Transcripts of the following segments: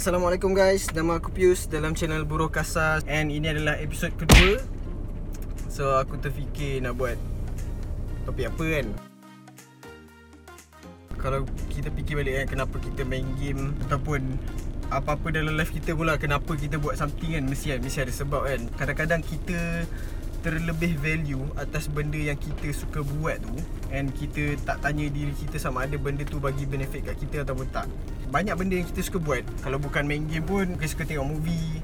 Assalamualaikum guys. Nama aku Pius dalam channel Buruh Kasar. And ini adalah episod kedua. So aku terfikir nak buat topik apa kan? Kalau kita fikir balik kan kenapa kita main game Ataupun apa-apa dalam life kita pula Kenapa kita buat something kan? Mesti, mesti ada sebab kan? Kadang-kadang kita terlebih value atas benda yang kita suka buat tu. And kita tak tanya diri kita sama ada benda tu bagi benefit kat kita ataupun tak. Banyak benda yang kita suka buat. Kalau bukan main game pun kita suka tengok movie.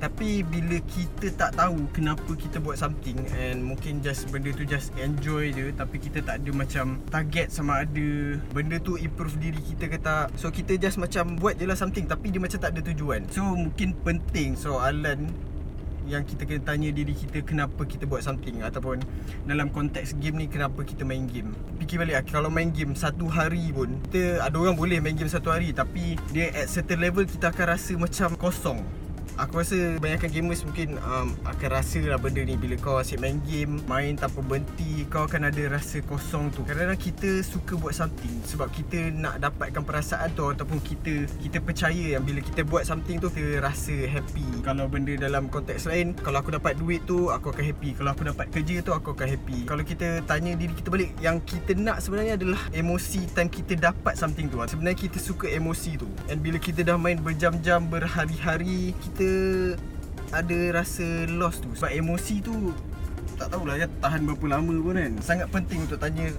Tapi bila kita tak tahu kenapa kita buat something and mungkin just benda tu just enjoy je tapi kita tak ada macam target sama ada benda tu improve diri kita ke tak. So kita just macam buat je lah something tapi dia macam tak ada tujuan. So mungkin penting soalan yang kita kena tanya diri kita kenapa kita buat something ataupun dalam konteks game ni kenapa kita main game. Fikir balik lah, kalau main game satu hari pun kita ada orang boleh main game satu hari tapi dia at certain level kita akan rasa macam kosong. Aku rasa banyakkan gamers mungkin um, akan rasa lah benda ni. Bila kau asyik main game, main tanpa berhenti Kau akan ada rasa kosong tu. Kadang-kadang kita suka buat something Sebab kita nak dapatkan perasaan tu Ataupun kita kita percaya yang bila kita buat something tu Kita rasa happy. Kalau benda dalam konteks lain Kalau aku dapat duit tu, aku akan happy. Kalau aku dapat kerja tu, aku akan happy. Kalau kita tanya diri kita balik Yang kita nak sebenarnya adalah emosi time kita dapat something tu Sebenarnya kita suka emosi tu. And bila kita dah main berjam-jam, berhari-hari Kita ada rasa lost tu. Sebab emosi tu tak tahulah ya tahan berapa lama pun kan. Sangat penting untuk tanya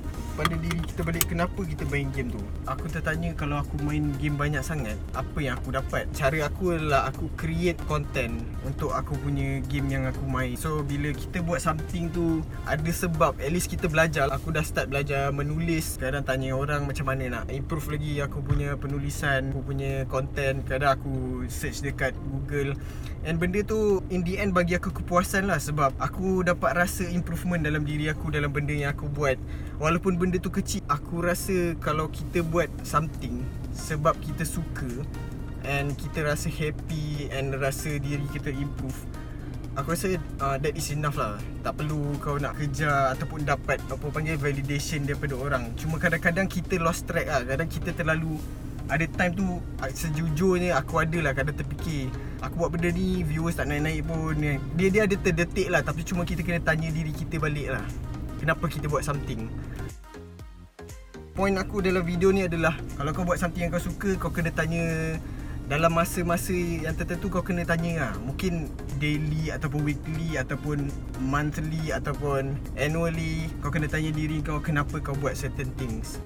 pada diri kita balik kenapa kita main game tu? Aku tertanya kalau aku main game banyak sangat Apa yang aku dapat? Cara aku adalah aku create content Untuk aku punya game yang aku main. So bila kita buat something tu Ada sebab. At least kita belajar. Aku dah start belajar menulis. Kadang tanya orang macam mana nak improve lagi aku punya penulisan Aku punya content. Kadang aku search dekat Google. And benda tu in the end bagi aku kepuasan lah Sebab aku dapat rasa improvement dalam diri aku Dalam benda yang aku buat. Walaupun benda tu kecil. Aku rasa kalau kita buat something Sebab kita suka And kita rasa happy And rasa diri kita improve Aku rasa uh, that is enough lah. Tak perlu kau nak kejar Ataupun dapat Apa panggil validation daripada orang. Cuma kadang-kadang kita lost track lah. Kadang kita terlalu Ada time tu Sejujurnya aku ada lah Kadang terfikir Aku buat benda ni Viewers tak naik-naik pun. Dia dia ada terdetik lah. Tapi cuma kita kena tanya diri kita balik lah. Kenapa kita buat something Point aku dalam video ni adalah Kalau kau buat something yang kau suka Kau kena tanya dalam masa-masa yang tertentu kau kena tanya lah Mungkin daily ataupun weekly ataupun monthly ataupun annually Kau kena tanya diri kau kenapa kau buat certain things